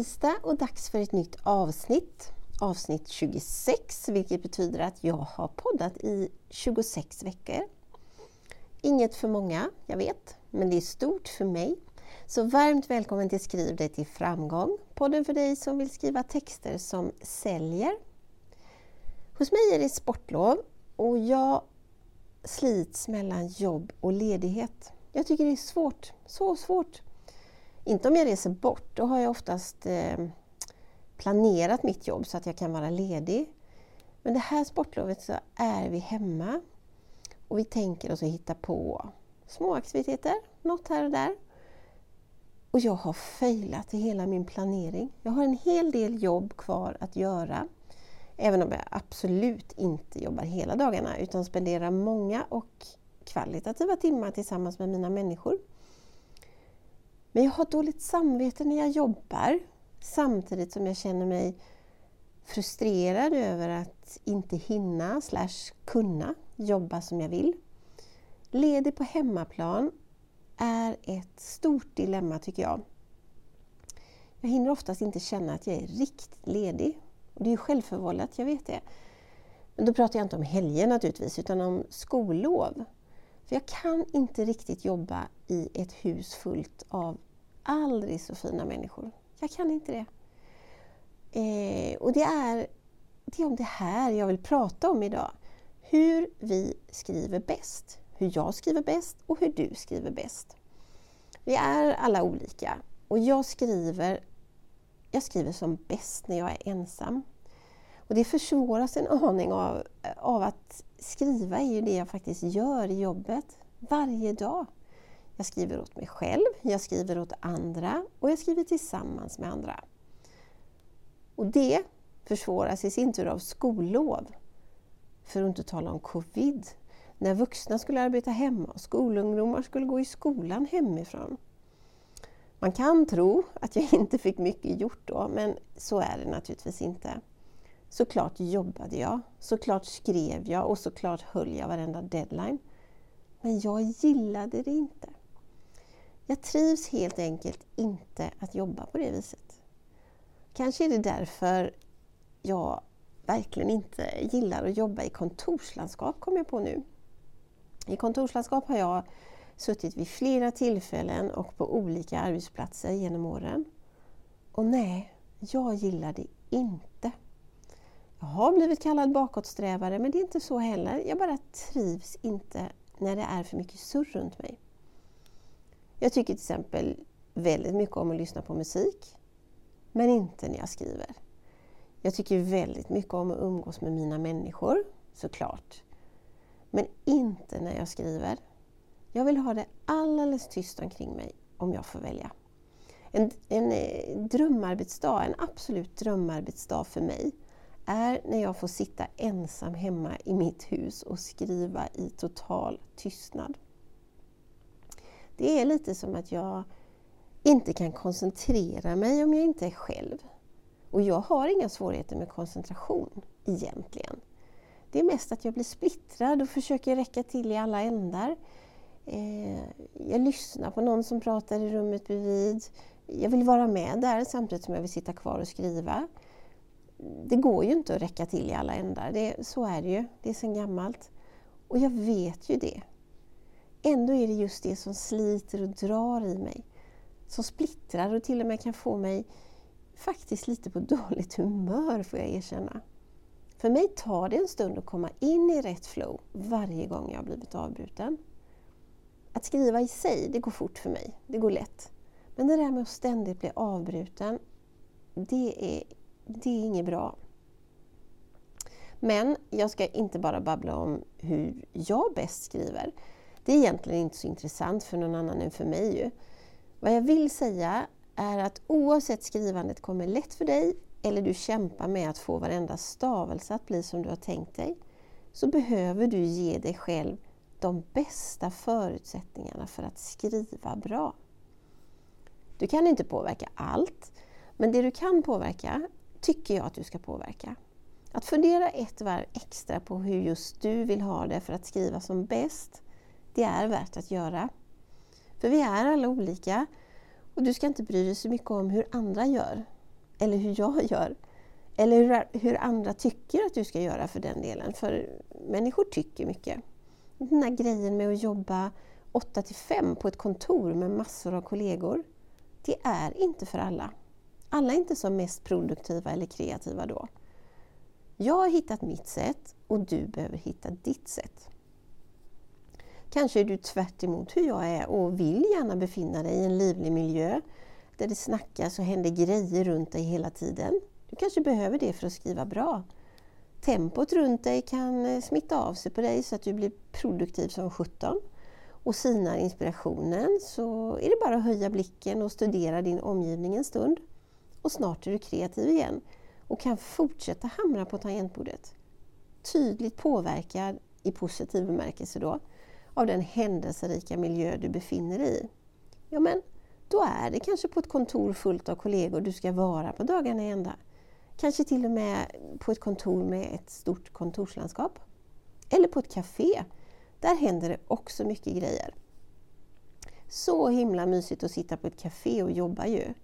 tisdag och dags för ett nytt avsnitt. Avsnitt 26, vilket betyder att jag har poddat i 26 veckor. Inget för många, jag vet, men det är stort för mig. Så varmt välkommen till Skriv dig till framgång, podden för dig som vill skriva texter som säljer. Hos mig är det sportlov och jag slits mellan jobb och ledighet. Jag tycker det är svårt, så svårt. Inte om jag reser bort, då har jag oftast eh, planerat mitt jobb så att jag kan vara ledig. Men det här sportlovet så är vi hemma och vi tänker oss att hitta på små aktiviteter, något här och där. Och jag har failat i hela min planering. Jag har en hel del jobb kvar att göra. Även om jag absolut inte jobbar hela dagarna utan spenderar många och kvalitativa timmar tillsammans med mina människor. Men jag har dåligt samvete när jag jobbar samtidigt som jag känner mig frustrerad över att inte hinna slash kunna jobba som jag vill. Ledig på hemmaplan är ett stort dilemma tycker jag. Jag hinner oftast inte känna att jag är riktigt ledig. Och det är ju självförvållat, jag vet det. Men då pratar jag inte om helger naturligtvis, utan om skollov. För jag kan inte riktigt jobba i ett hus fullt av aldrig så fina människor. Jag kan inte det. Eh, och det är, det är om det här jag vill prata om idag. Hur vi skriver bäst. Hur jag skriver bäst och hur du skriver bäst. Vi är alla olika och jag skriver, jag skriver som bäst när jag är ensam. Och det försvåras en aning av, av att skriva är ju det jag faktiskt gör i jobbet varje dag. Jag skriver åt mig själv, jag skriver åt andra och jag skriver tillsammans med andra. Och det försvåras i sin tur av skollov. För att inte tala om covid, när vuxna skulle arbeta hemma och skolungdomar skulle gå i skolan hemifrån. Man kan tro att jag inte fick mycket gjort då, men så är det naturligtvis inte. Såklart jobbade jag, såklart skrev jag och såklart höll jag varenda deadline. Men jag gillade det inte. Jag trivs helt enkelt inte att jobba på det viset. Kanske är det därför jag verkligen inte gillar att jobba i kontorslandskap, kom jag på nu. I kontorslandskap har jag suttit vid flera tillfällen och på olika arbetsplatser genom åren. Och nej, jag gillar det inte. Jag har blivit kallad bakåtsträvare, men det är inte så heller. Jag bara trivs inte när det är för mycket surr runt mig. Jag tycker till exempel väldigt mycket om att lyssna på musik, men inte när jag skriver. Jag tycker väldigt mycket om att umgås med mina människor, såklart. Men inte när jag skriver. Jag vill ha det alldeles tyst omkring mig om jag får välja. En, en eh, drömarbetsdag, en absolut drömarbetsdag för mig är när jag får sitta ensam hemma i mitt hus och skriva i total tystnad. Det är lite som att jag inte kan koncentrera mig om jag inte är själv. Och jag har inga svårigheter med koncentration egentligen. Det är mest att jag blir splittrad och försöker räcka till i alla ändar. Eh, jag lyssnar på någon som pratar i rummet bredvid. Jag vill vara med där samtidigt som jag vill sitta kvar och skriva. Det går ju inte att räcka till i alla ändar, det, så är det ju. Det är sedan gammalt. Och jag vet ju det. Ändå är det just det som sliter och drar i mig. Som splittrar och till och med kan få mig faktiskt lite på dåligt humör, får jag erkänna. För mig tar det en stund att komma in i rätt flow varje gång jag har blivit avbruten. Att skriva i sig, det går fort för mig. Det går lätt. Men det där med att ständigt bli avbruten, det är, det är inget bra. Men jag ska inte bara babbla om hur jag bäst skriver. Det är egentligen inte så intressant för någon annan än för mig. Ju. Vad jag vill säga är att oavsett skrivandet kommer lätt för dig eller du kämpar med att få varenda stavelse att bli som du har tänkt dig, så behöver du ge dig själv de bästa förutsättningarna för att skriva bra. Du kan inte påverka allt, men det du kan påverka tycker jag att du ska påverka. Att fundera ett varv extra på hur just du vill ha det för att skriva som bäst, det är värt att göra. För vi är alla olika och du ska inte bry dig så mycket om hur andra gör. eller hur jag gör. Eller hur, hur andra tycker att du ska göra för den delen. För människor tycker mycket. Den här grejen med att jobba 8 till 5 på ett kontor med massor av kollegor, det är inte för alla. Alla är inte som mest produktiva eller kreativa då. Jag har hittat mitt sätt och du behöver hitta ditt sätt. Kanske är du tvärt hur jag är och vill gärna befinna dig i en livlig miljö där det snackas och händer grejer runt dig hela tiden. Du kanske behöver det för att skriva bra. Tempot runt dig kan eh, smitta av sig på dig så att du blir produktiv som 17. Och sinar inspirationen så är det bara att höja blicken och studera din omgivning en stund. Och snart är du kreativ igen och kan fortsätta hamra på tangentbordet. Tydligt påverkad, i positiv bemärkelse då, av den händelserika miljö du befinner dig i. Ja, men då är det kanske på ett kontor fullt av kollegor du ska vara på dagarna i ända. Kanske till och med på ett kontor med ett stort kontorslandskap. Eller på ett café. Där händer det också mycket grejer. Så himla mysigt att sitta på ett café och jobba ju,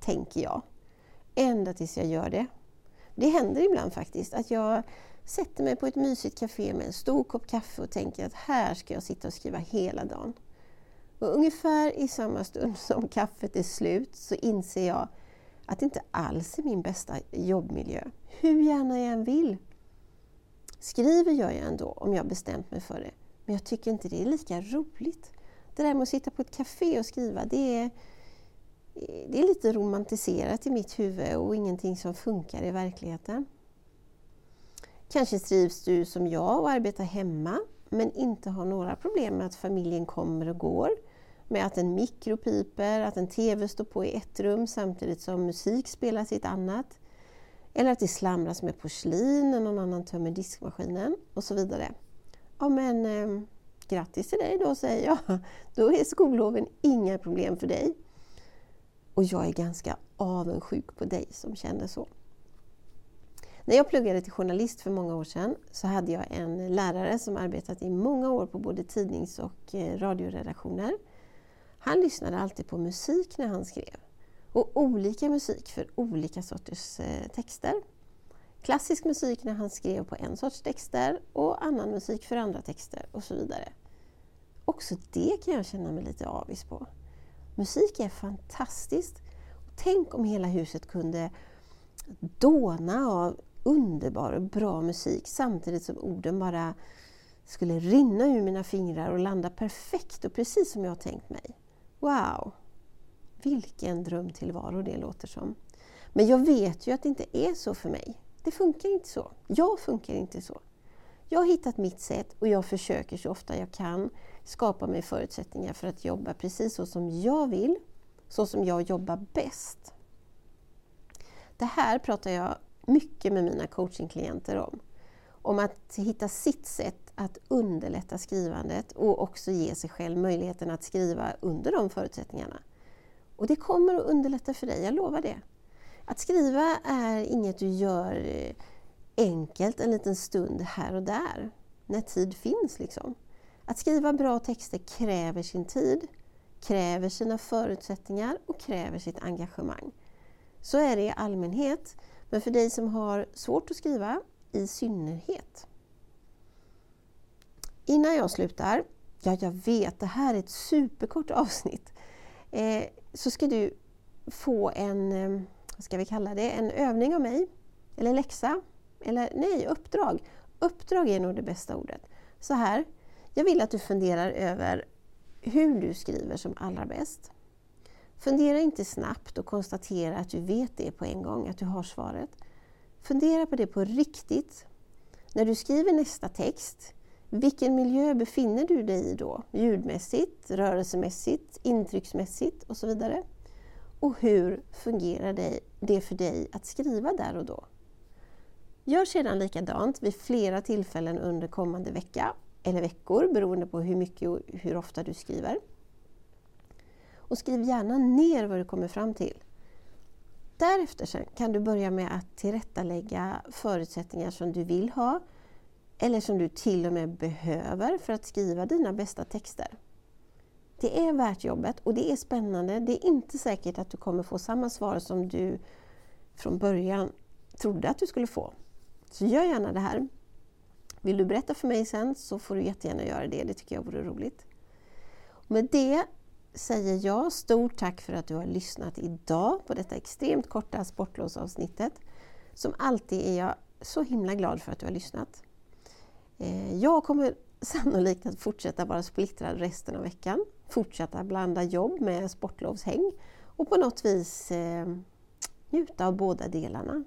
tänker jag. Ända tills jag gör det. Det händer ibland faktiskt att jag sätter mig på ett mysigt café med en stor kopp kaffe och tänker att här ska jag sitta och skriva hela dagen. Och ungefär i samma stund som kaffet är slut så inser jag att det inte alls är min bästa jobbmiljö, hur gärna jag än vill. Skriver gör jag ändå om jag bestämt mig för det, men jag tycker inte det är lika roligt. Det där med att sitta på ett café och skriva, det är, det är lite romantiserat i mitt huvud och ingenting som funkar i verkligheten. Kanske trivs du som jag och arbetar hemma men inte har några problem med att familjen kommer och går med att en mikro piper, att en TV står på i ett rum samtidigt som musik spelas i ett annat. Eller att det slamras med porslin när någon annan tömmer diskmaskinen och så vidare. Ja men eh, grattis till dig då säger jag. Då är skolloven inga problem för dig. Och jag är ganska avundsjuk på dig som känner så. När jag pluggade till journalist för många år sedan så hade jag en lärare som arbetat i många år på både tidnings och eh, radioredaktioner. Han lyssnade alltid på musik när han skrev. Och olika musik för olika sorters eh, texter. Klassisk musik när han skrev på en sorts texter och annan musik för andra texter och så vidare. Också det kan jag känna mig lite avis på. Musik är fantastiskt. Tänk om hela huset kunde dåna av underbar och bra musik samtidigt som orden bara skulle rinna ur mina fingrar och landa perfekt och precis som jag tänkt mig. Wow! Vilken drömtillvaro det låter som. Men jag vet ju att det inte är så för mig. Det funkar inte så. Jag funkar inte så. Jag har hittat mitt sätt och jag försöker så ofta jag kan skapa mig förutsättningar för att jobba precis så som jag vill, så som jag jobbar bäst. Det här pratar jag mycket med mina coachingklienter om. Om att hitta sitt sätt att underlätta skrivandet och också ge sig själv möjligheten att skriva under de förutsättningarna. Och det kommer att underlätta för dig, jag lovar det. Att skriva är inget du gör eh, enkelt en liten stund här och där, när tid finns. liksom. Att skriva bra texter kräver sin tid, kräver sina förutsättningar och kräver sitt engagemang. Så är det i allmänhet, men för dig som har svårt att skriva i synnerhet. Innan jag slutar, ja jag vet, det här är ett superkort avsnitt, eh, så ska du få en, eh, vad ska vi kalla det, en övning av mig, eller läxa, eller nej, uppdrag. Uppdrag är nog det bästa ordet. Så här, jag vill att du funderar över hur du skriver som allra bäst. Fundera inte snabbt och konstatera att du vet det på en gång, att du har svaret. Fundera på det på riktigt. När du skriver nästa text, vilken miljö befinner du dig i då? Ljudmässigt, rörelsemässigt, intrycksmässigt och så vidare. Och hur fungerar det för dig att skriva där och då? Gör sedan likadant vid flera tillfällen under kommande vecka eller veckor beroende på hur mycket och hur ofta du skriver. Och skriv gärna ner vad du kommer fram till. Därefter kan du börja med att tillrättalägga förutsättningar som du vill ha eller som du till och med behöver för att skriva dina bästa texter. Det är värt jobbet och det är spännande. Det är inte säkert att du kommer få samma svar som du från början trodde att du skulle få. Så gör gärna det här. Vill du berätta för mig sen så får du jättegärna göra det, det tycker jag vore roligt. Med det säger jag stort tack för att du har lyssnat idag på detta extremt korta sportlovsavsnittet. Som alltid är jag så himla glad för att du har lyssnat. Eh, jag kommer sannolikt att fortsätta vara splittrad resten av veckan. Fortsätta blanda jobb med sportlovshäng och på något vis eh, njuta av båda delarna.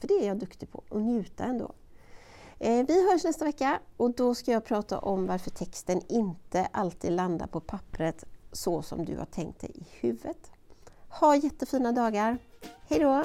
För det är jag duktig på, att njuta ändå. Eh, vi hörs nästa vecka och då ska jag prata om varför texten inte alltid landar på pappret så som du har tänkt dig i huvudet. Ha jättefina dagar! Hejdå!